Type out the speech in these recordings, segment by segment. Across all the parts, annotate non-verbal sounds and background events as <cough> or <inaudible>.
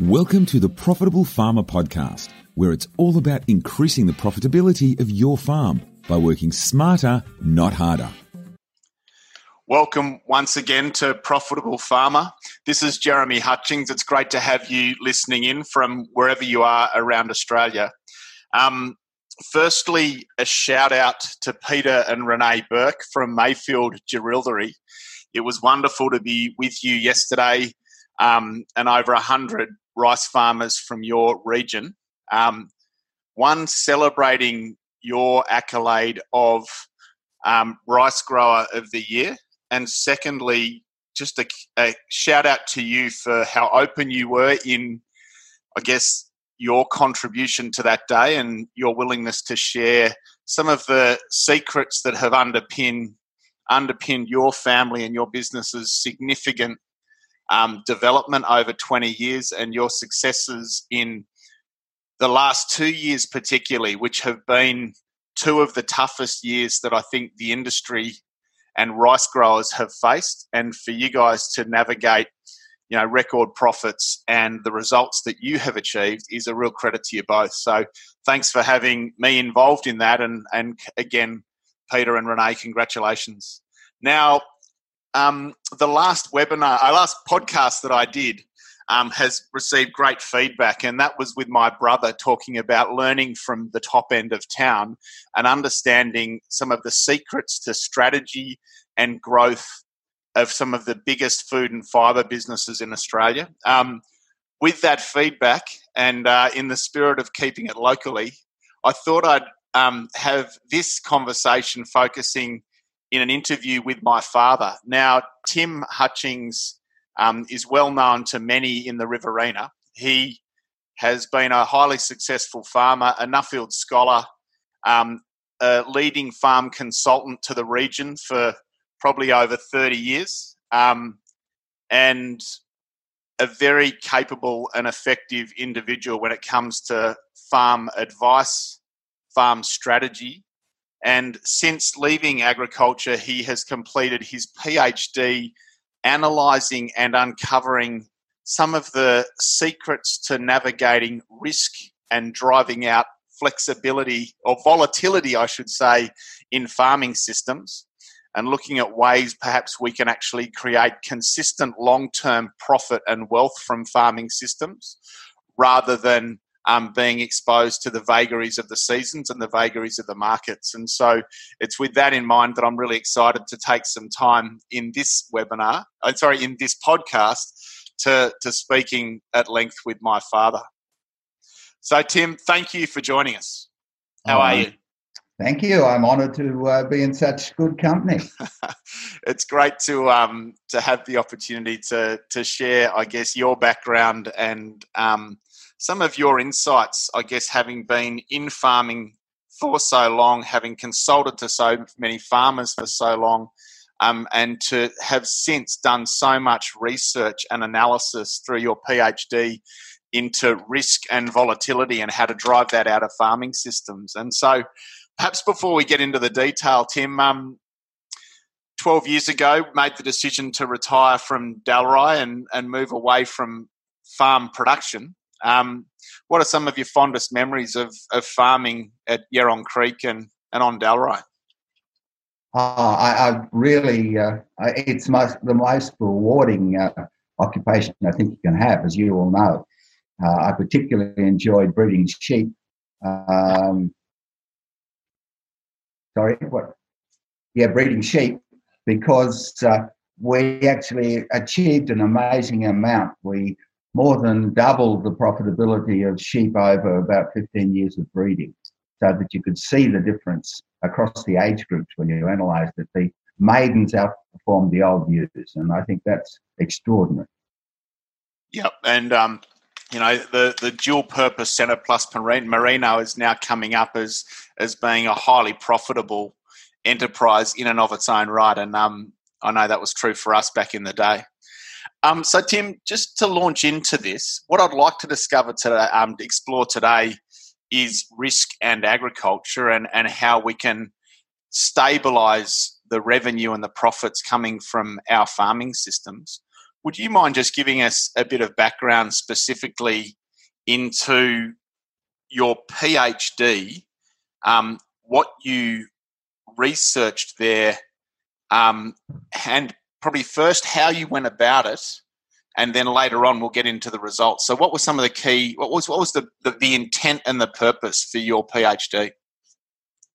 Welcome to the Profitable Farmer Podcast, where it's all about increasing the profitability of your farm by working smarter, not harder. Welcome once again to Profitable Farmer. This is Jeremy Hutchings. It's great to have you listening in from wherever you are around Australia. Um, firstly, a shout out to Peter and Renee Burke from Mayfield Jerilderie. It was wonderful to be with you yesterday um, and over 100 rice farmers from your region. Um, one, celebrating your accolade of um, Rice Grower of the Year. And secondly, just a, a, shout out to you for how open you were in, I guess, your contribution to that day and your willingness to share some of the secrets that have underpinned underpinned your family and your business's significant um, development over 20 years and your successes in the last two years, particularly, which have been two of the toughest years that I think the industry and rice growers have faced. And for you guys to navigate, you know, record profits and the results that you have achieved is a real credit to you both. So thanks for having me involved in that. And, and again, Peter and Renee, congratulations. Now, um, the last webinar, our uh, last podcast that I did um, has received great feedback, and that was with my brother talking about learning from the top end of town and understanding some of the secrets to strategy and growth of some of the biggest food and fibre businesses in Australia. Um, with that feedback, and uh, in the spirit of keeping it locally, I thought I'd um, have this conversation focusing in an interview with my father. Now, Tim Hutchings um, is well known to many in the Riverina. He has been a highly successful farmer, a Nuffield scholar, um, a leading farm consultant to the region for probably over 30 years, um, and a very capable and effective individual when it comes to farm advice, farm strategy, and since leaving agriculture, he has completed his PhD analysing and uncovering some of the secrets to navigating risk and driving out flexibility or volatility, I should say, in farming systems and looking at ways perhaps we can actually create consistent long term profit and wealth from farming systems rather than um, being exposed to the vagaries of the seasons and the vagaries of the markets. And so it's with that in mind that I'm really excited to take some time in this webinar, I'm uh, sorry, in this podcast to, to speaking at length with my father. So, Tim, thank you for joining us. How um, are you? Thank you. I'm honoured to uh, be in such good company. <laughs> <laughs> it's great to um, to have the opportunity to to share, I guess, your background and um, some of your insights, I guess, having been in farming for so long, having consulted to so many farmers for so long, um, and to have since done so much research and analysis through your PhD into risk and volatility and how to drive that out of farming systems. And so, perhaps before we get into the detail, Tim, um, 12 years ago, made the decision to retire from Dalry and, and move away from farm production. Um, what are some of your fondest memories of, of farming at Yerong Creek and, and on Dalry? Uh, I, I, really, uh, it's most, the most rewarding uh, occupation I think you can have, as you all know. Uh, I particularly enjoyed breeding sheep. Um, sorry, what? Yeah, breeding sheep because uh, we actually achieved an amazing amount. We more than doubled the profitability of sheep over about 15 years of breeding so that you could see the difference across the age groups when you analysed it. The maidens outperformed the old ewes, and I think that's extraordinary. Yep, and um, you know the the dual purpose Centre Plus Merino is now coming up as as being a highly profitable enterprise in and of its own right, and um, I know that was true for us back in the day. Um, so, Tim, just to launch into this, what I'd like to discover today, um, explore today, is risk and agriculture and, and how we can stabilize the revenue and the profits coming from our farming systems. would you mind just giving us a bit of background specifically into your PhD, um, what you researched there, um, and probably first how you went about it, and then later on we'll get into the results. So, what were some of the key? What was what was the the, the intent and the purpose for your PhD?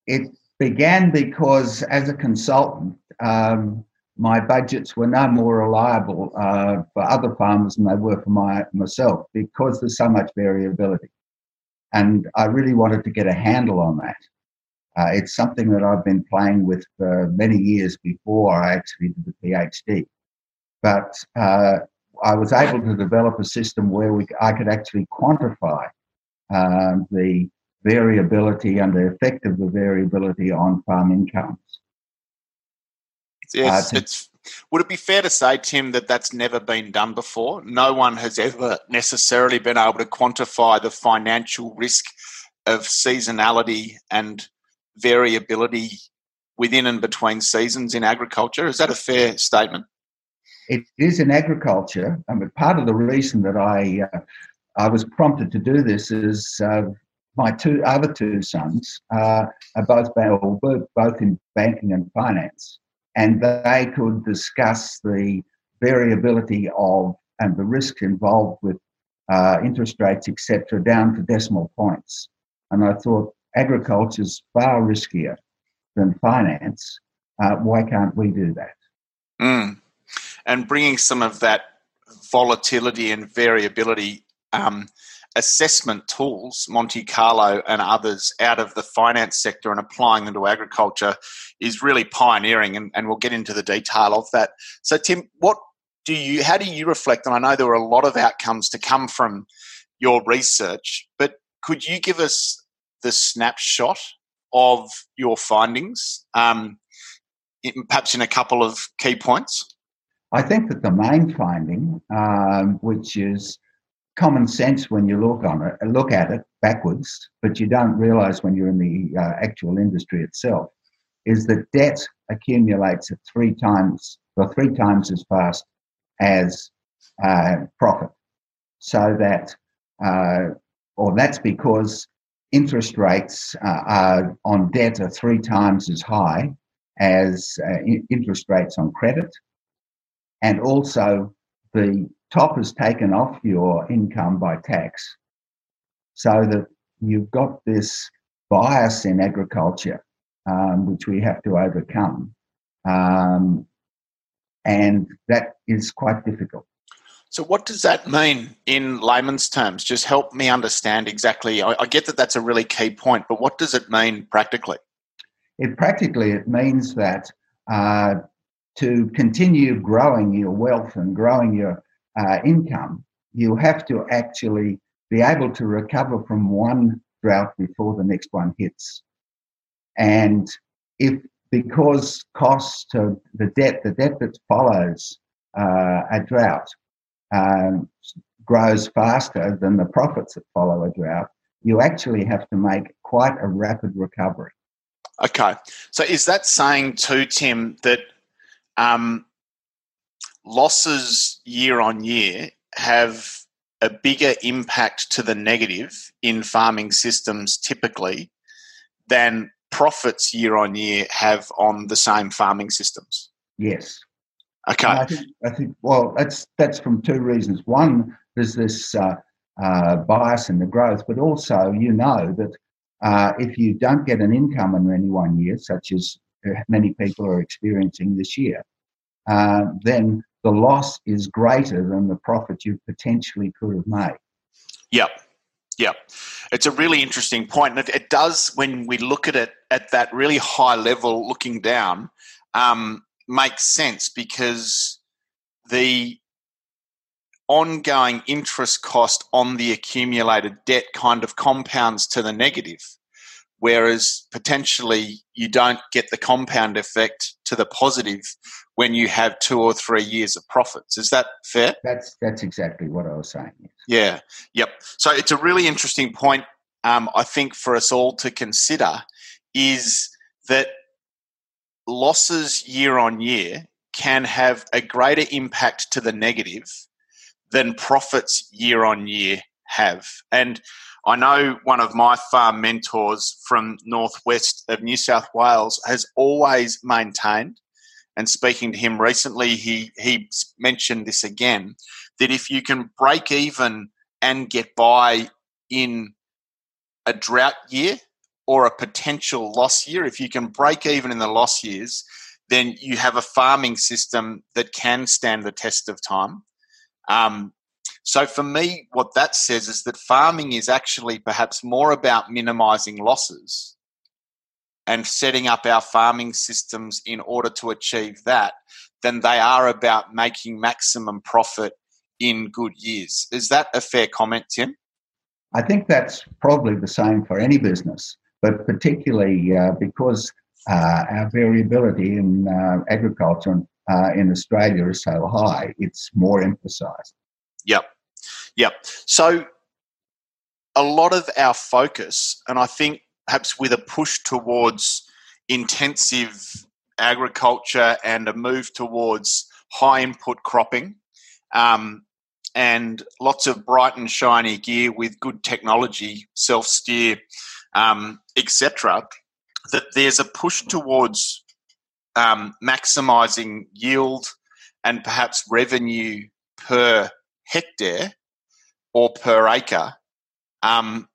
It began because, as a consultant, um, my budgets were no more reliable uh, for other farmers than they were for my myself because there's so much variability, and I really wanted to get a handle on that. Uh, it's something that I've been playing with for many years before I actually did the PhD. But uh, I was able to develop a system where we, I could actually quantify um, the variability and the effect of the variability on farm incomes. Yes, uh, it's. Would it be fair to say, Tim, that that's never been done before? No one has ever necessarily been able to quantify the financial risk of seasonality and variability within and between seasons in agriculture. Is that a fair statement? It is in agriculture. I mean, part of the reason that I uh, I was prompted to do this is uh, my two other two sons uh, are both both in banking and finance, and they could discuss the variability of and the risks involved with uh, interest rates, etc., down to decimal points. And I thought agriculture is far riskier than finance. Uh, why can't we do that? Mm. And bringing some of that volatility and variability um, assessment tools, Monte Carlo and others, out of the finance sector and applying them to agriculture is really pioneering, and, and we'll get into the detail of that. So, Tim, what do you? How do you reflect? And I know there were a lot of outcomes to come from your research, but could you give us the snapshot of your findings, um, perhaps in a couple of key points? I think that the main finding, um, which is common sense when you look on it, look at it backwards, but you don't realise when you're in the uh, actual industry itself, is that debt accumulates at three times or three times as fast as uh, profit. So that, uh, or that's because interest rates uh, on debt are three times as high as uh, interest rates on credit. And also, the top is taken off your income by tax, so that you've got this bias in agriculture, um, which we have to overcome. Um, and that is quite difficult. So, what does that mean in layman's terms? Just help me understand exactly. I, I, get that that's a really key point, but what does it mean practically? It practically it means that uh, to continue growing your wealth and growing your uh, income, you have to actually be able to recover from one drought before the next one hits. And if because costs of the debt, the debt that follows uh, a drought um, grows faster than the profits that follow a drought, you actually have to make quite a rapid recovery. Okay. So is that saying too, Tim, that um, losses year on year have a bigger impact to the negative in farming systems typically than profits year on year have on the same farming systems? Yes. Okay. I think, I think, well, that's that's from two reasons. One, there's this uh, uh, bias in the growth, but also you know that uh, if you don't get an income in any one year, such as many people are experiencing this year, uh, then the loss is greater than the profit you potentially could have made. Yep. Yep. It's a really interesting point. And it, it does, when we look at it at that really high level looking down, um, makes sense because the ongoing interest cost on the accumulated debt kind of compounds to the negative whereas potentially you don't get the compound effect to the positive when you have two or three years of profits. Is that fair? That's that's exactly what I was saying. Yeah. Yep. So it's a really interesting point. Um, I think for us all to consider is that losses year on year can have a greater impact to the negative than profits year on year have. And I know one of my farm mentors from northwest of New South Wales has always maintained, and speaking to him recently, he, he mentioned this again that if you can break even and get by in a drought year or a potential loss year, if you can break even in the loss years, then you have a farming system that can stand the test of time. Um, so for me, what that says is that farming is actually perhaps more about minimizing losses and setting up our farming systems in order to achieve that than they are about making maximum profit in good years. Is that a fair comment, Tim? I think that's probably the same for any business, but particularly uh, because uh, our variability in uh, agriculture uh, in Australia is so high, it's more emphasised. Yep, yep. So a lot of our focus, and I think perhaps with a push towards intensive agriculture and a move towards high input cropping, um, and lots of bright and shiny gear with good technology, self steer, um, etc., that there's a push towards um, maximizing yield and perhaps revenue per hectare or per acre. Um,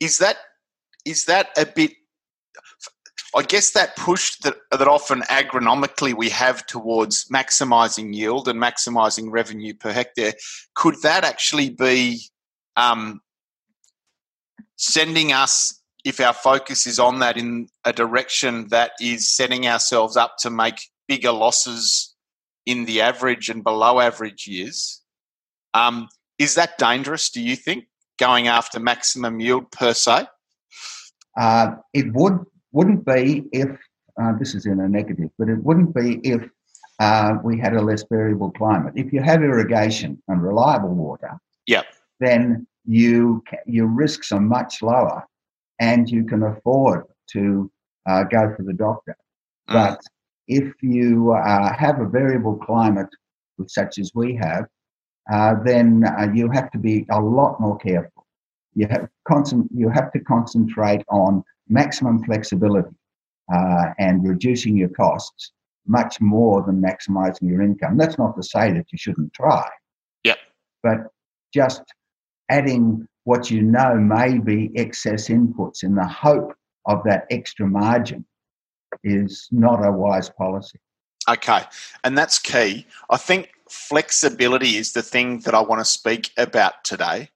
is that is that a bit I guess that push that, that often agronomically we have towards maximising yield and maximising revenue per hectare, could that actually be um, sending us, if our focus is on that, in a direction that is setting ourselves up to make bigger losses in the average and below average years? Um, is that dangerous, do you think, going after maximum yield per se? Uh, it would wouldn't be if uh, this is in a negative, but it wouldn't be if uh, we had a less variable climate. If you have irrigation and reliable water, yep. then you your risks are much lower, and you can afford to uh, go for the doctor. Mm. But if you uh, have a variable climate, such as we have, uh, then uh, you have to be a lot more careful. You have, concent- you have to concentrate on maximum flexibility uh, and reducing your costs much more than maximizing your income. That's not to say that you shouldn't try. Yeah. But just adding what you know may be excess inputs in the hope of that extra margin is not a wise policy. Okay. And that's key. I think flexibility is the thing that I want to speak about today.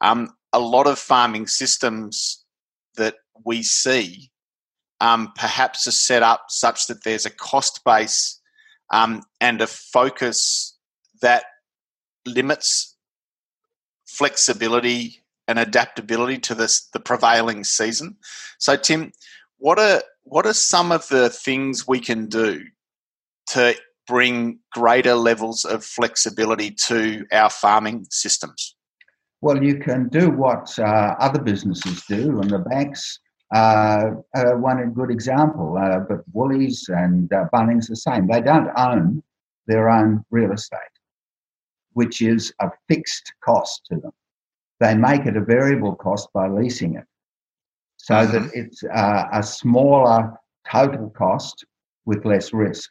Um, a lot of farming systems that we see um, perhaps are set up such that there's a cost base um, and a focus that limits flexibility and adaptability to this the prevailing season. So, Tim, what are what are some of the things we can do to bring greater levels of flexibility to our farming systems? Well, you can do what uh, other businesses do, and the banks uh, uh, one good example. Uh, but Woolies and uh, Bunnings the same. They don't own their own real estate, which is a fixed cost to them. They make it a variable cost by leasing it, so mm-hmm. that it's uh, a smaller total cost with less risk.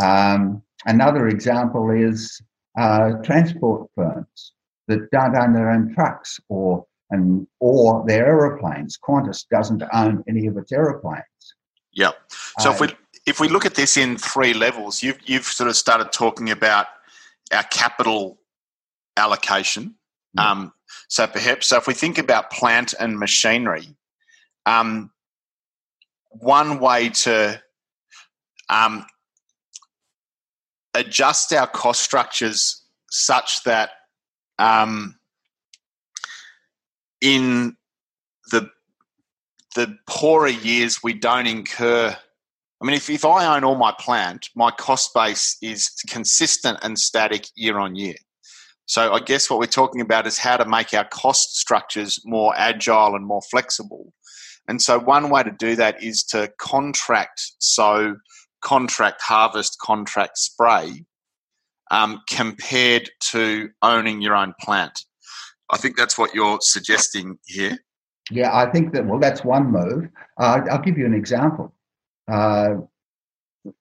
Um, another example is uh, transport firms that don't own their own trucks or and or their aeroplanes. Qantas doesn't own any of its aeroplanes. Yeah. So uh, if we if we look at this in three levels, you've you've sort of started talking about our capital allocation. Um, so perhaps so if we think about plant and machinery, um, one way to um, adjust our cost structures such that um, in the the poorer years we don't incur I mean if, if I own all my plant, my cost base is consistent and static year on year. So I guess what we're talking about is how to make our cost structures more agile and more flexible. And so one way to do that is to contract so contract harvest, contract spray, um, compared to owning your own plant. I think that's what you're suggesting here. Yeah, I think that, well, that's one move. Uh, I'll give you an example. Uh,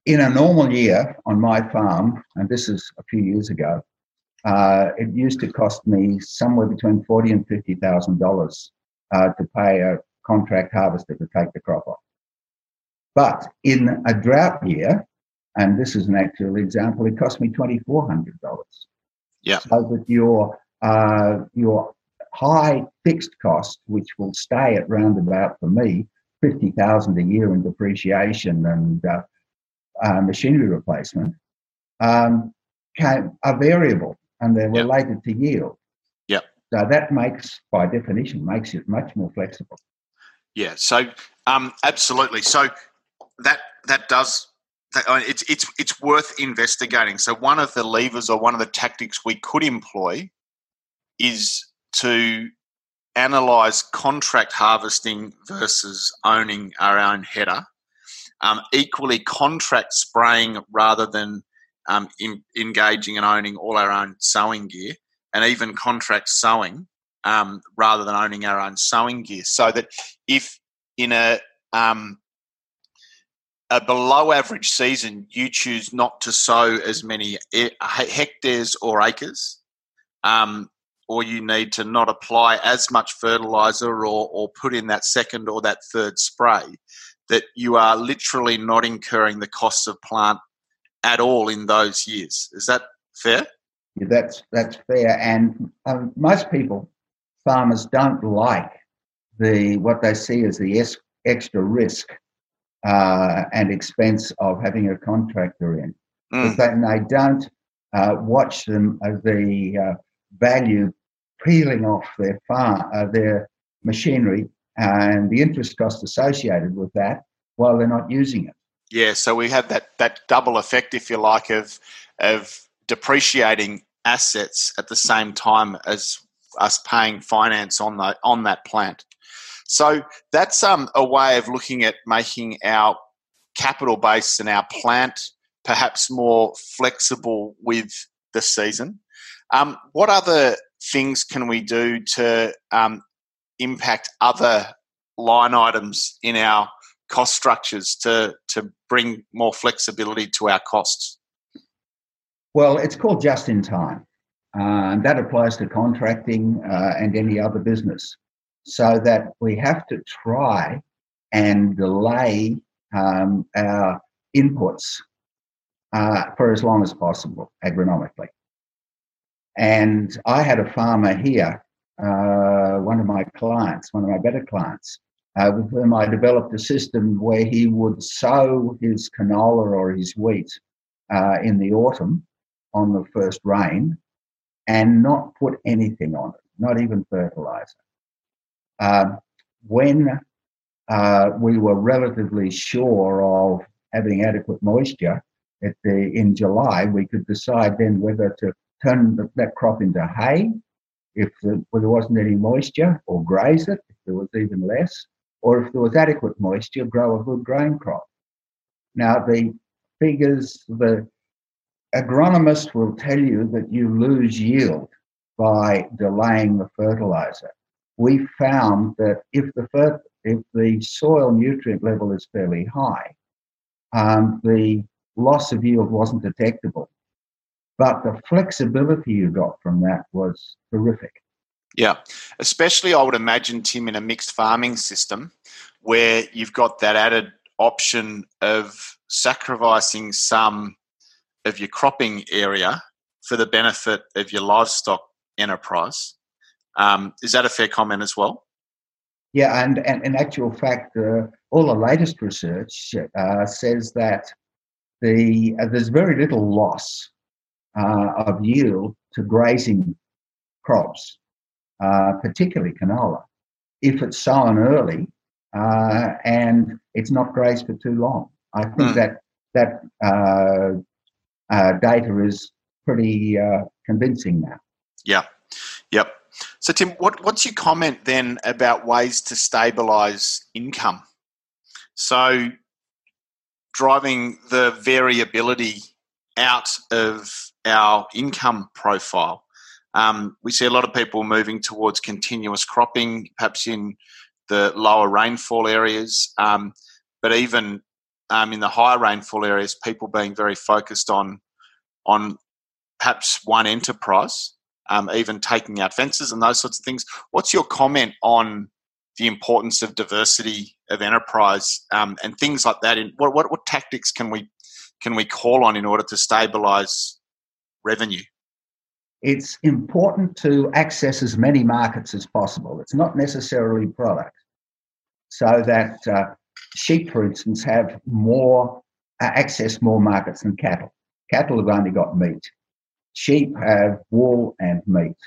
in a normal year on my farm, and this is a few years ago, uh, it used to cost me somewhere between forty and fifty thousand dollars uh, to pay a contract harvester to take the crop off. But in a drought year, and this is an actual example, it cost me twenty four hundred dollars. Yeah. So that your uh, your high fixed cost, which will stay at round about for me fifty thousand a year in depreciation and uh, uh, machinery replacement, um, can, are variable and they're yep. related to yield. Yeah. So that makes, by definition, makes it much more flexible. Yeah. So um, absolutely. So that that does. That, I mean, it's it's it's worth investigating. So one of the levers or one of the tactics we could employ is to analyze contract harvesting versus owning our own header. Um, equally, contract spraying rather than um, in, engaging and owning all our own sowing gear and even contract sowing um, rather than owning our own sowing gear. So that if in a um, a below average season, you choose not to sow as many hectares or acres, um, or you need to not apply as much fertilizer or, or put in that second or that third spray, that you are literally not incurring the costs of plant at all in those years. Is that fair? Yeah, that's that's fair. And um, most people, farmers, don't like the what they see as the es- extra risk uh, and expense of having a contractor in. Mm. They, they don't uh, watch them uh, the uh, value peeling off their farm, uh, their machinery, and the interest cost associated with that while they're not using it. Yeah, so we have that that double effect, if you like, of of depreciating assets at the same time as us paying finance on the on that plant. So that's um, a way of looking at making our capital base and our plant perhaps more flexible with the season. Um, what other things can we do to um, impact other line items in our cost structures to to bring more flexibility to our costs? Well, it's called just in time, uh, and that applies to contracting uh, and any other business. So that we have to try and delay um, our inputs uh, for as long as possible agronomically. And I had a farmer here, uh, one of my clients, one of my better clients, uh, with whom I developed a system where he would sow his canola or his wheat uh, in the autumn on the first rain and not put anything on it, not even fertilizer. Uh, when we were relatively sure of having adequate moisture the, in July, we could decide then whether to turn that crop into hay if the, there wasn't any moisture, or graze it if there was even less, or if there was adequate moisture, grow a good grain crop. Now, the figures, the agronomist will tell you that you lose yield by delaying the fertilizer. We found that if the if the soil nutrient level is fairly high, um, the loss of yield wasn't detectable. But the flexibility you got from that was terrific. Yeah, especially I would imagine, Tim, in a mixed farming system where you've got that added option of sacrificing some of your cropping area for the benefit of your livestock enterprise. Um, is that a fair comment as well? Yeah, and, and in actual fact, uh, all the latest research uh, says that the uh, there's very little loss uh, of yield to grazing crops uh, particularly canola, if it's sown early uh, and it's not grazed for too long. I think mm. that that uh, uh, data is pretty uh, convincing now. Yeah, yep. So Tim, what, what's your comment then about ways to stabilise income? So driving the variability out of our income profile. Um, we see a lot of people moving towards continuous cropping, perhaps in the lower rainfall areas, um, but even um, in the higher rainfall areas, people being very focused on on perhaps one enterprise, um, even taking out fences and those sorts of things. What's your comment on the importance of diversity of enterprise um, and things like that? In what, what what tactics can we can we call on in order to stabilise revenue? It's important to access as many markets as possible. It's not necessarily product, so that uh, sheep, for instance, have more uh, access more markets than cattle. Cattle have only got meat. Sheep have wool and meat,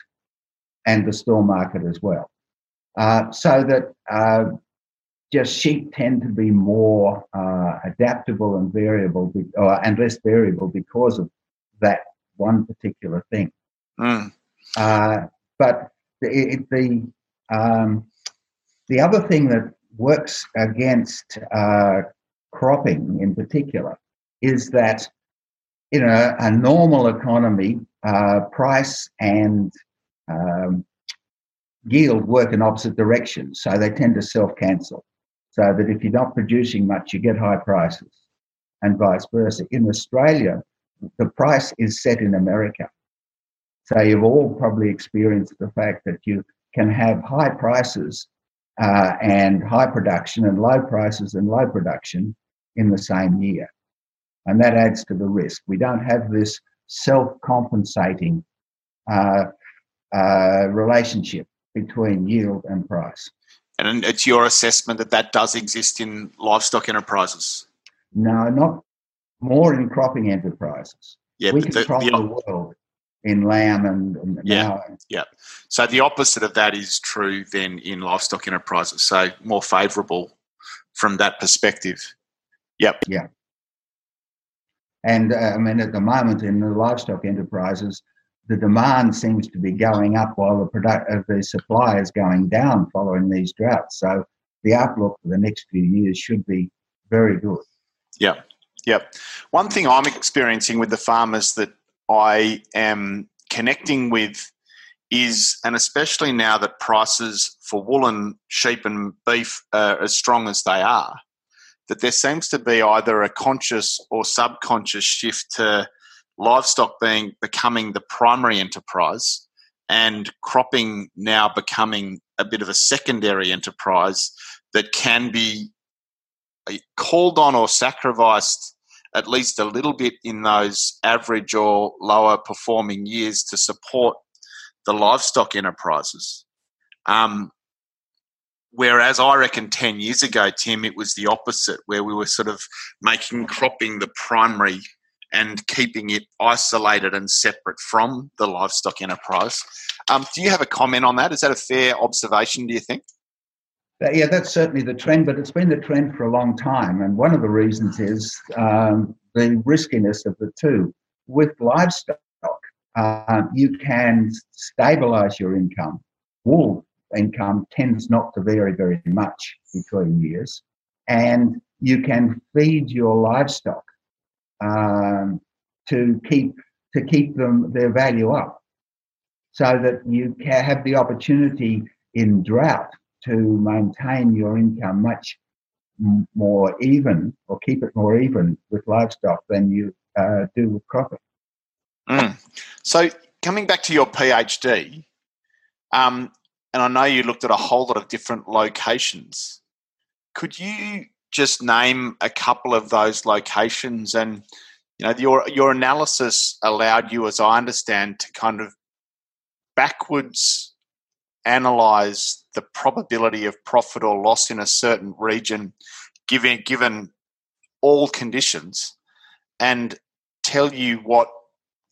and the store market as well. Uh, so that uh, just sheep tend to be more uh, adaptable and variable, be, and less variable because of that one particular thing. Mm. but the the, um, the other thing that works against uh, cropping in particular is that in a, a normal economy, uh, price and um, yield work in opposite directions, so they tend to self-cancel. So that if you're not producing much, you get high prices, and vice versa. In Australia, the price is set in America. So you've all probably experienced the fact that you can have high prices uh, and high production and low prices and low production in the same year. And that adds to the risk. We don't have this self compensating uh, uh, relationship between yield and price. And it's your assessment that that does exist in livestock enterprises? No, not more in cropping enterprises. Yeah, we control the, the, the world in lamb and, and yeah, yeah. So the opposite of that is true then in livestock enterprises. So more favourable from that perspective. Yep. Yeah. And uh, I mean, at the moment in the livestock enterprises, the demand seems to be going up while the product of uh, the supply is going down following these droughts. So the outlook for the next few years should be very good. Yep. Yep. One thing I'm experiencing with the farmers that I am connecting with is, and especially now that prices for woolen sheep and beef are as strong as they are, that there seems to be either a conscious or subconscious shift to livestock being becoming the primary enterprise and cropping now becoming a bit of a secondary enterprise that can be eh, called on or sacrificed at least a little bit in those average or lower performing years to support the livestock enterprises. Um, whereas I reckon 10 years ago, Tim, it was the opposite, where we were sort of making cropping the primary and keeping it isolated and separate from the livestock enterprise. Um, do you have a comment on that? Is that a fair observation, do you think? Yeah, that's certainly the trend, but it's been the trend for a long time. And one of the reasons is um, the riskiness of the two. With livestock, uh, you can stabilize your income. Wool income tends not to vary very much between years. And you can feed your livestock um, to keep to keep them their value up, so that you can have the opportunity in drought to maintain your income much more even or keep it more even with livestock than you uh, do with cropping. Mm. So, coming back to your PhD, um, and I know you looked at a whole lot of different locations. Could you just name a couple of those locations and you know your your analysis allowed you as i understand to kind of backwards analyze the probability of profit or loss in a certain region given given all conditions and tell you what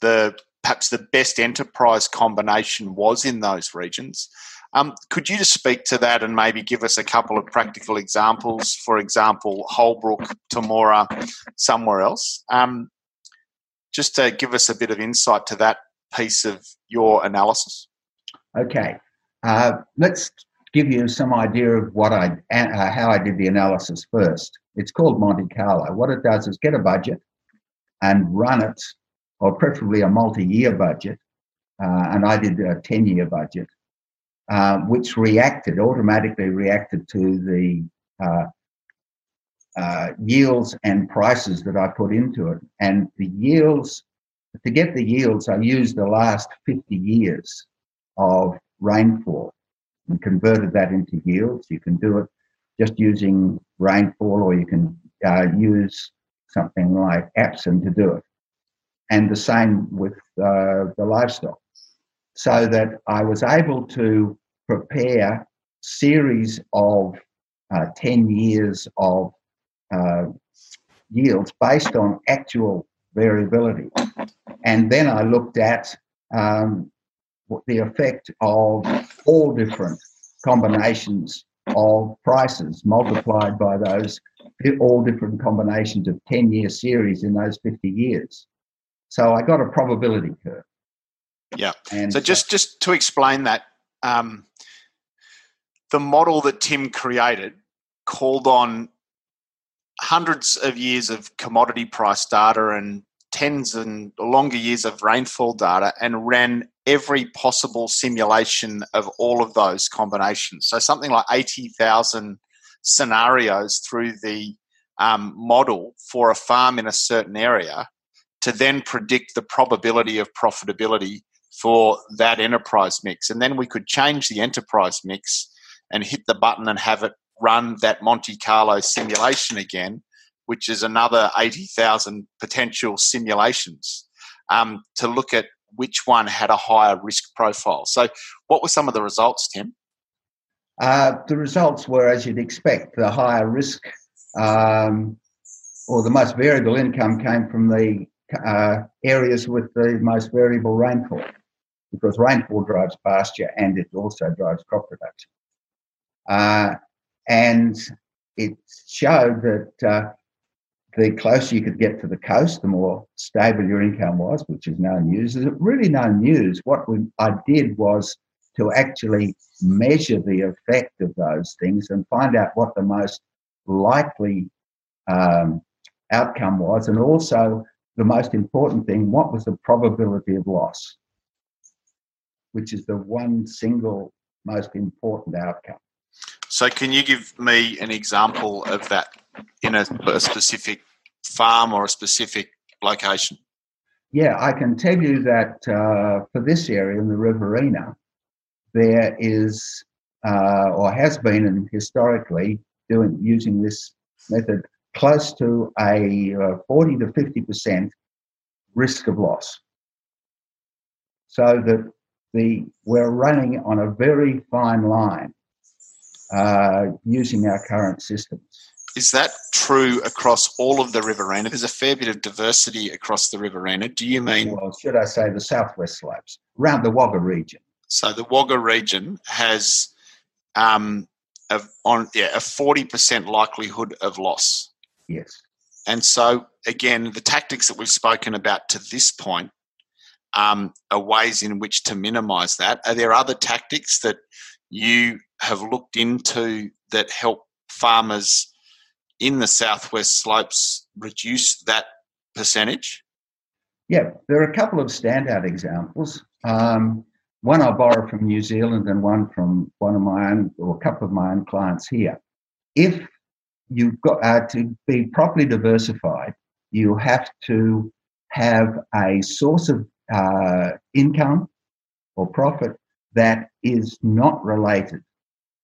the perhaps the best enterprise combination was in those regions. Um, could you just speak to that and maybe give us a couple of practical examples? For example, Holbrook, Temora, somewhere else. Um, just to give us a bit of insight to that piece of your analysis. Okay. Uh, let's give you some idea of what I uh, how I did the analysis first. It's called Monte Carlo. What it does is get a budget and run it, or preferably a multi-year budget. Uh, and I did a ten-year budget, uh, which reacted automatically reacted to the uh, uh, yields and prices that I put into it. And the yields, to get the yields, I used the last 50 years of rainfall and converted that into yields. You can do it just using rainfall, or you can uh, use something like APSIM to do it. And the same with uh, the livestock. So that I was able to prepare series of uh, 10 years of uh, yields based on actual variability. And then I looked at um, the effect of all different combinations of prices multiplied by those all different combinations of 10 year series in those 50 years. So I got a probability curve. Yeah. And so just just to explain that, um, the model that Tim created called on hundreds of years of commodity price data and tens and longer years of rainfall data and ran every possible simulation of all of those combinations. So something like 80,000 scenarios through the um, model for a farm in a certain area to then predict the probability of profitability for that enterprise mix. And then we could change the enterprise mix and hit the button and have it run that Monte Carlo simulation again, which is another 80,000 potential simulations um, to look at which one had a higher risk profile. So, what were some of the results, Tim? Uh, the results were, as you'd expect, the higher risk um, or the most variable income came from the uh, areas with the most variable rainfall because rainfall drives pasture and it also drives crop production. Uh, and it showed that uh, the closer you could get to the coast, the more stable your income was, which is no news. Is it really no news? What we, I did was to actually measure the effect of those things and find out what the most likely um, outcome was, and also the most important thing, what was the probability of loss, which is the one single most important outcome. So, can you give me an example of that in a, a specific farm or a specific location? Yeah, I can tell you that uh, for this area in the Riverina, there is uh, or has been and historically doing using this method close to a uh, 40 to 50 percent risk of loss. So that the we're running on a very fine line uh, using our current systems. Is that true across all of the Riverina? There's a fair bit of diversity across the Riverina. Do you mean? Well, should I say the southwest slopes, around the Wagga region? So the Wagga region has um, a, on yeah, a 40% likelihood of loss. Yes. And so, again, the tactics that we've spoken about to this point um, are ways in which to minimize that. Are there other tactics that you have looked into that help farmers in the southwest slopes reduce that percentage? Yeah, there are a couple of standout examples. Um, one I borrow from New Zealand and one from one of my own, or a couple of my own clients here. If you've got uh, to be properly diversified, you have to have a source of uh, income or profit that is not related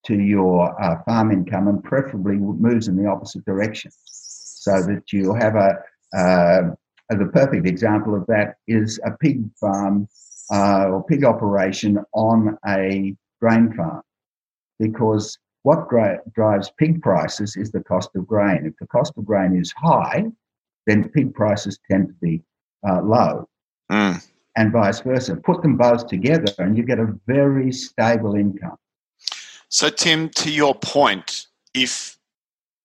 to your uh, farm income and preferably moves in the opposite direction so that you have a uh, the perfect example of that is a pig farm uh, or pig operation on a grain farm because what gra- drives pig prices is the cost of grain. If the cost of grain is high, then pig prices tend to be uh, low. Mm and vice versa. Put them both together and you get a very stable income. So, Tim, to your point, if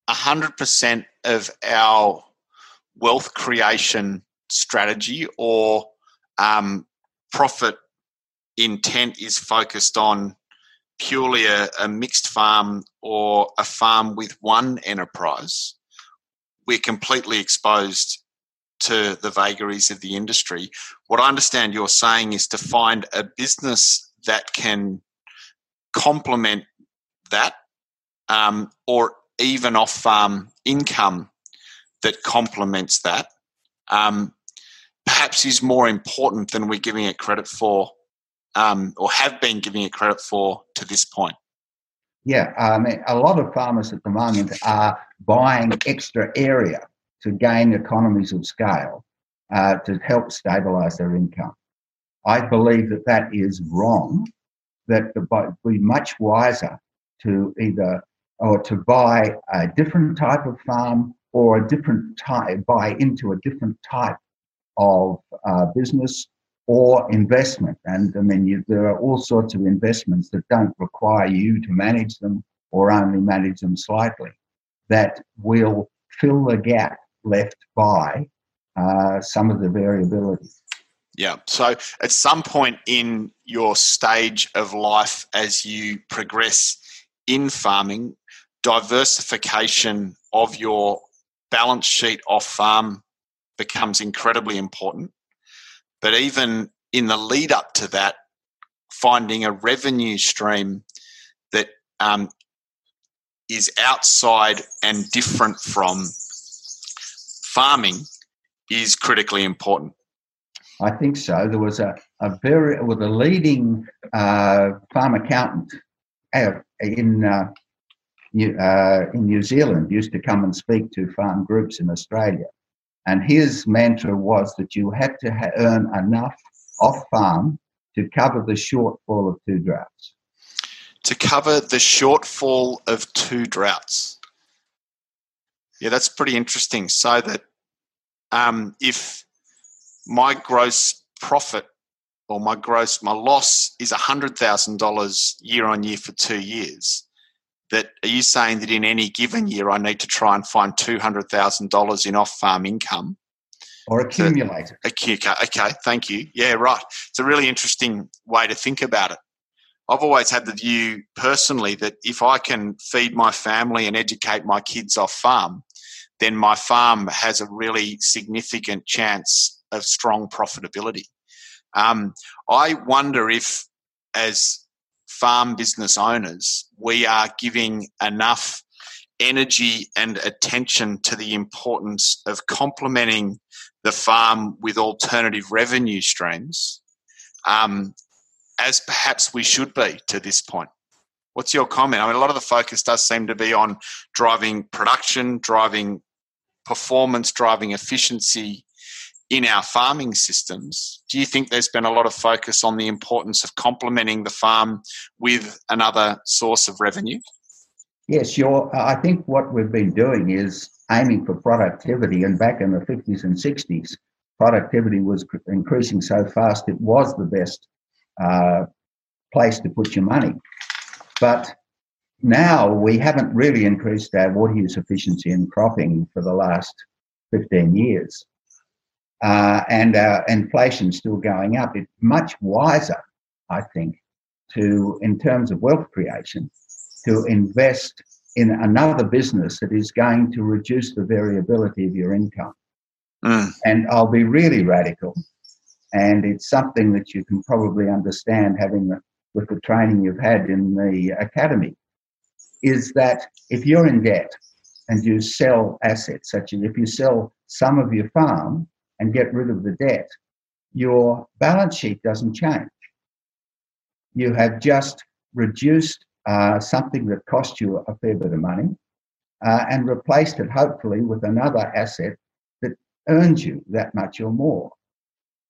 100% of our wealth creation strategy or um, profit intent is focused on purely a, a mixed farm or a farm with one enterprise, we're completely exposed to the vagaries of the industry. What I understand you're saying is to find a business that can complement that um, or even off farm income that complements that um, perhaps is more important than we're giving it credit for um, or have been giving it credit for to this point. Yeah, I mean, a lot of farmers at the moment are buying extra area to gain economies of scale uh, to help stabilise their income. I believe that that is wrong. That it would be much wiser to either or to buy a different type of farm or a different type, buy into a different type of uh, business or investment. And I mean, you, there are all sorts of investments that don't require you to manage them or only manage them slightly that will fill the gap left by uh, some of the variability. Yeah. So at some point in your stage of life as you progress in farming, diversification of your balance sheet off farm becomes incredibly important. But even in the lead up to that, finding a revenue stream that um, is outside and different from farming is critically important. I think so. There was a, a very, with a leading uh, farm accountant in uh, uh, in New Zealand used to come and speak to farm groups in Australia. And his mantra was that you had to ha- earn enough off farm to cover the shortfall of two droughts. To cover the shortfall of two droughts. Yeah, that's pretty interesting. So that um, if my gross profit or my gross my loss is hundred thousand dollars year on year for two years, that are you saying that in any given year I need to try and find two hundred thousand dollars in off farm income? Or accumulate it. Okay, okay, thank you. Yeah, right. It's a really interesting way to think about it. I've always had the view personally that if I can feed my family and educate my kids off farm, then my farm has a really significant chance of strong profitability. Um, I wonder if, as farm business owners, we are giving enough energy and attention to the importance of complementing the farm with alternative revenue streams um, as perhaps we should be to this point. What's your comment? I mean, a lot of the focus does seem to be on driving production, driving performance, driving efficiency in our farming systems, do you think there's been a lot of focus on the importance of complementing the farm with another source of revenue? Yes, I think what we've been doing is aiming for productivity. And back in the 50s and 60s, productivity was increasing so fast, it was the best uh, place to put your money. But now we haven't really increased our water use efficiency in cropping for the last 15 years uh, and our inflation still going up, it's much wiser, I think, to, in terms of wealth creation, to invest in another business that is going to reduce the variability of your income. Mm. And I'll be really radical, and it's something that you can probably understand having the, with the training you've had in the academy, is that if you're in debt and you sell assets, such as if you sell some of your farm, and get rid of the debt, your balance sheet doesn't change. You have just reduced uh, something that cost you a fair bit of money uh, and replaced it, hopefully, with another asset that earns you that much or more.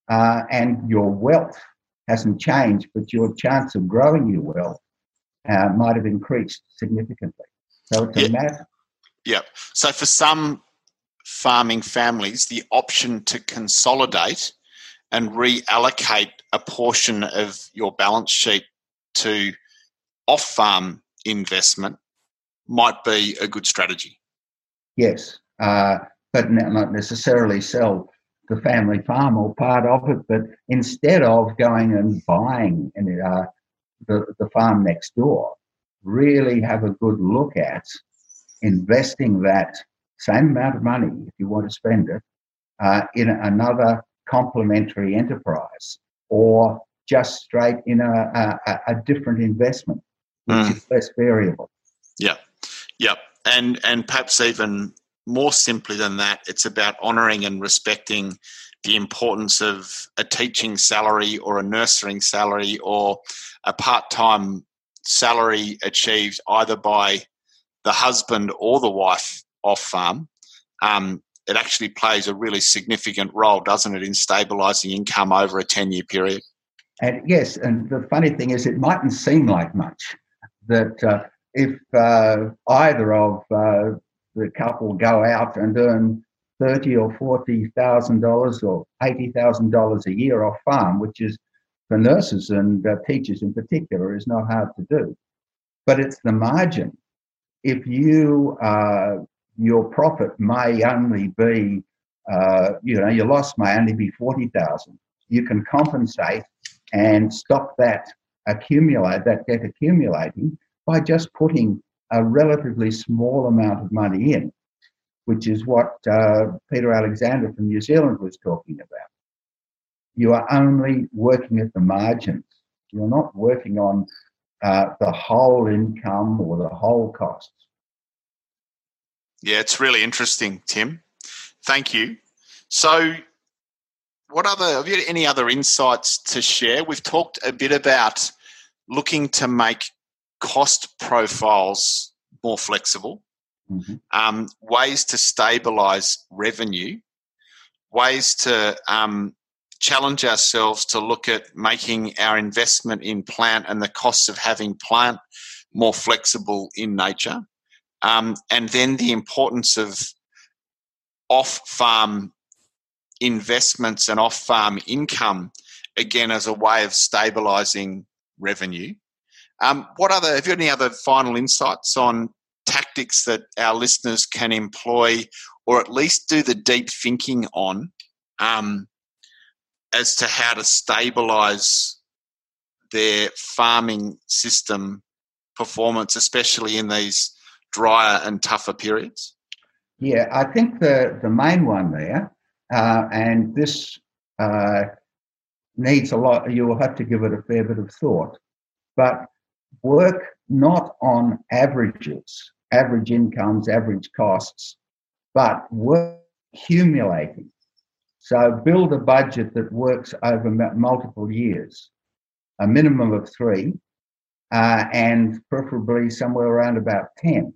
Uh, and your wealth hasn't changed, but your chance of growing your wealth uh, might have increased significantly. So it's a matter. Yeah. So for some farming families the option to consolidate and reallocate a portion of your balance sheet to off farm investment might be a good strategy. Yes, uh, but not necessarily sell the family farm or part of it, but instead of going and buying and uh, the, the farm next door, really have a good look at investing that same amount of money, if you want to spend it, uh, in another complementary enterprise or just straight in a, a, a different investment, which mm. is less variable. Yeah, yeah, and and perhaps even more simply than that, it's about honouring and respecting the importance of a teaching salary or a nursing salary or a part-time salary achieved either by the husband or the wife off farm. Um, it actually plays a really significant role, doesn't it, in stabilising income over a 10 year period? And yes, and the funny thing is, it mightn't seem like much that uh, if uh, either of uh, the couple go out and earn thirty or forty thousand dollars or eighty thousand dollars a year off farm, which is for nurses and uh, teachers in particular, is not hard to do. But it's the margin. If you uh, your profit may only be, uh, you know, your loss may only be 40,000. You can compensate and stop that accumulate, that debt accumulating by just putting a relatively small amount of money in, which is what uh, Peter Alexander from New Zealand was talking about. You are only working at the margins. You're not working on uh, the whole income or the whole costs. Yeah, it's really interesting, Tim. Thank you. So, what other have you any other insights to share? We've talked a bit about looking to make cost profiles more flexible, mm-hmm. um, ways to stabilize revenue, ways to um, challenge ourselves to look at making our investment in plant and the costs of having plant more flexible in nature. Um, and then the importance of off farm investments and off farm income, again, as a way of stabilizing revenue. Um, what other, have you any other final insights on tactics that our listeners can employ or at least do the deep thinking on um, as to how to stabilize their farming system performance, especially in these drier and tougher periods? Yeah, I think the, the main one there, uh, and this uh, needs a lot, you will have to give it a fair bit of thought, but work not on averages, average incomes, average costs, but work accumulating. So build a budget that works over multiple years, a minimum of three, uh, and preferably somewhere around about 10.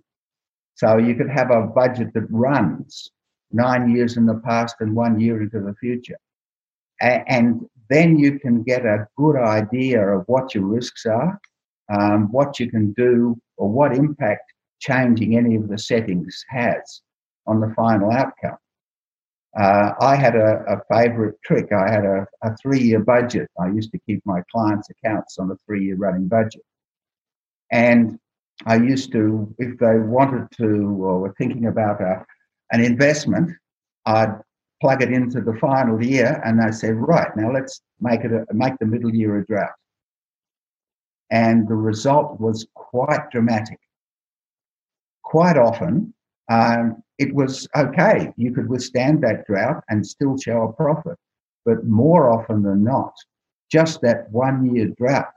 So you could have a budget that runs nine years in the past and one year into the future. And then you can get a good idea of what your risks are, um, what you can do, or what impact changing any of the settings has on the final outcome. Uh, I had a, a favorite trick. I had a, a three year budget. I used to keep my clients' accounts on a three year running budget. And I used to, if they wanted to or were thinking about a, an investment, I'd plug it into the final year and they said, right, now let's make it a, make the middle year a drought. And the result was quite dramatic. Quite often, um, it was okay. You could withstand that drought and still show a profit. But more often than not, just that one year drought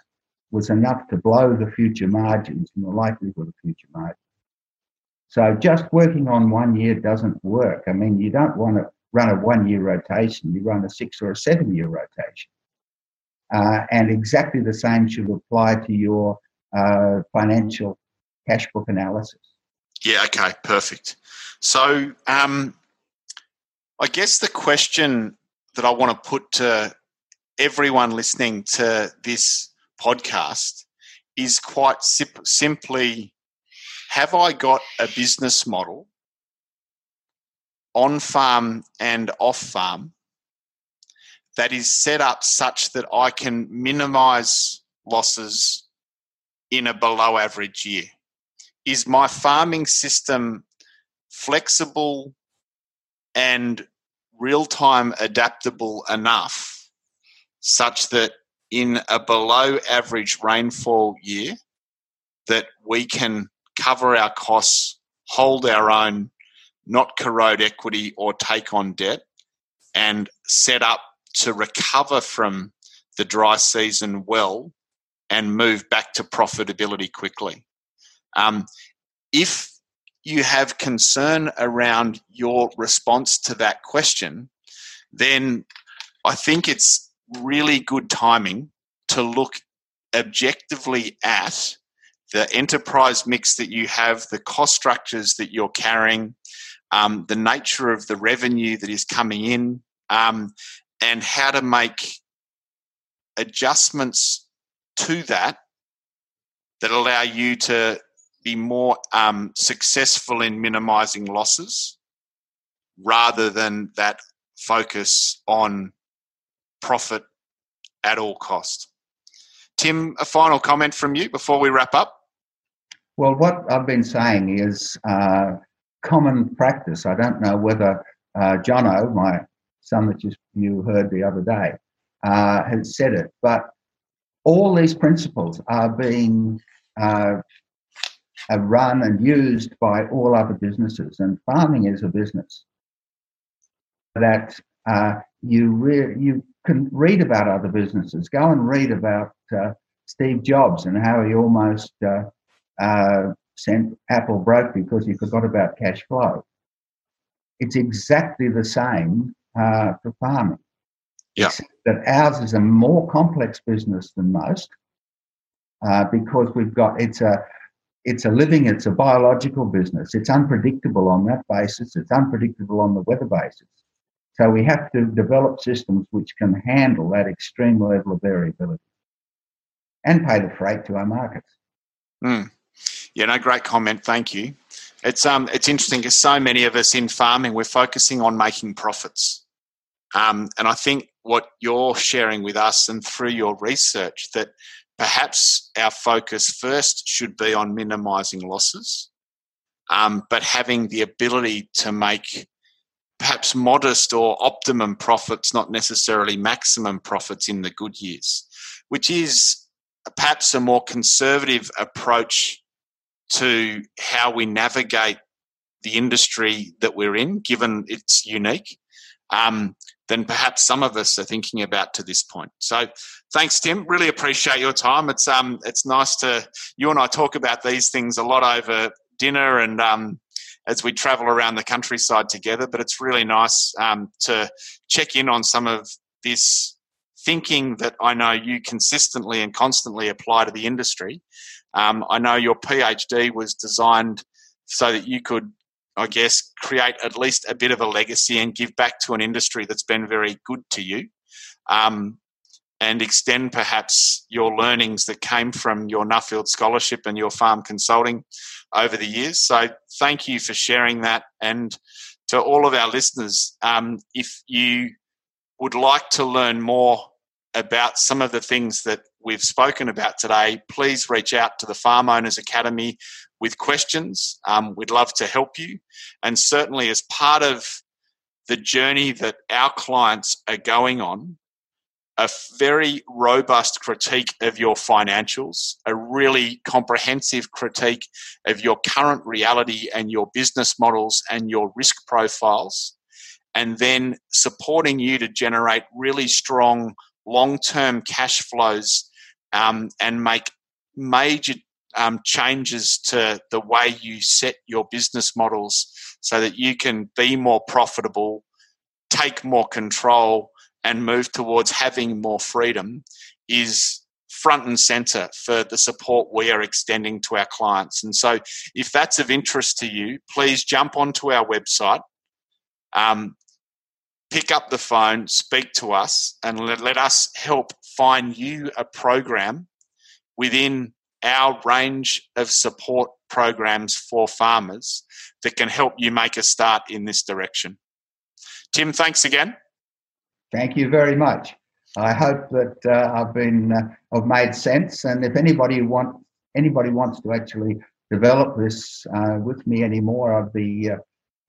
was enough to blow the future margins and the likelihood of future margins. So just working on one year doesn't work. I mean, you don't want to run a one year rotation, you run a six or a seven year rotation. Uh, and exactly the same should apply to your uh, financial cash book analysis. Yeah, okay, perfect. So um, I guess the question that I want to put to everyone listening to this podcast is quite sim- simply have I got a business model on farm and off farm that is set up such that I can minimize losses in a below average year? Is my farming system flexible and real time adaptable enough such that in a below average rainfall year that we can cover our costs, hold our own, not corrode equity or take on debt, and set up to recover from the dry season well and move back to profitability quickly. Um, if you have concern around your response to that question, then I think it's really good timing to look objectively at the enterprise mix that you have, the cost structures that you're carrying, um, the nature of the revenue that is coming in, um, and how to make adjustments to that that allow you to be more um, successful in minimizing losses rather than that focus on profit at all cost. Tim, a final comment from you before we wrap up. Well, what I've been saying is uh, common practice. I don't know whether uh, Jono, my son that you heard the other day, uh, has said it, but all these principles are being uh, run and used by all other businesses, and farming is a business that uh, you re- you can read about other businesses. Go and read about uh, Steve Jobs and how he almost uh, uh, sent Apple broke because he forgot about cash flow. It's exactly the same uh, for farming. Yeah. That ours is a more complex business than most uh, because we've got it's a it's a living, it's a biological business. It's unpredictable on that basis. It's unpredictable on the weather basis. So we have to develop systems which can handle that extreme level of variability and pay the freight to our markets. Mm. Yeah, no, great comment. Thank you. It's um, it's interesting because so many of us in farming we're focusing on making profits, um, and I think what you're sharing with us and through your research that perhaps our focus first should be on minimising losses, um, but having the ability to make perhaps modest or optimum profits, not necessarily maximum profits in the good years, which is perhaps a more conservative approach to how we navigate the industry that we're in, given it's unique, um, than perhaps some of us are thinking about to this point. So, thanks, Tim. Really appreciate your time. It's um, it's nice to you and I talk about these things a lot over dinner and um, as we travel around the countryside together. But it's really nice um, to check in on some of this thinking that I know you consistently and constantly apply to the industry. Um, I know your PhD was designed so that you could, I guess, create at least a bit of a legacy and give back to an industry that's been very good to you. Um, and extend perhaps your learnings that came from your Nuffield Scholarship and your farm consulting over the years. So, thank you for sharing that. And to all of our listeners, um, if you would like to learn more about some of the things that we've spoken about today, please reach out to the Farm Owners Academy with questions. Um, we'd love to help you. And certainly, as part of the journey that our clients are going on, a very robust critique of your financials, a really comprehensive critique of your current reality and your business models and your risk profiles, and then supporting you to generate really strong long term cash flows um, and make major um, changes to the way you set your business models so that you can be more profitable, take more control, and move towards having more freedom is front and center for the support we are extending to our clients. And so, if that's of interest to you, please jump onto our website. Um, pick up the phone, speak to us, and let, let us help find you a program within our range of support programs for farmers that can help you make a start in this direction. Tim, thanks again. Thank you very much. I hope that uh, I've been uh, I've made sense, and if anybody want anybody wants to actually develop this uh, with me anymore, I'd be uh,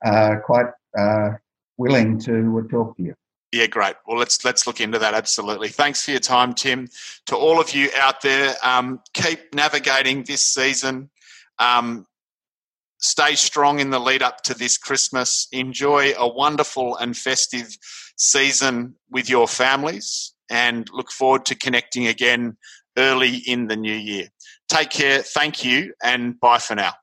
uh, quite uh, willing to talk to you. Yeah, great. Well, let's let's look into that. Absolutely. Thanks for your time, Tim. To all of you out there, um, keep navigating this season. Um, stay strong in the lead up to this Christmas. Enjoy a wonderful and festive season with your families, and look forward to connecting again early in the new year. Take care. Thank you, and bye for now.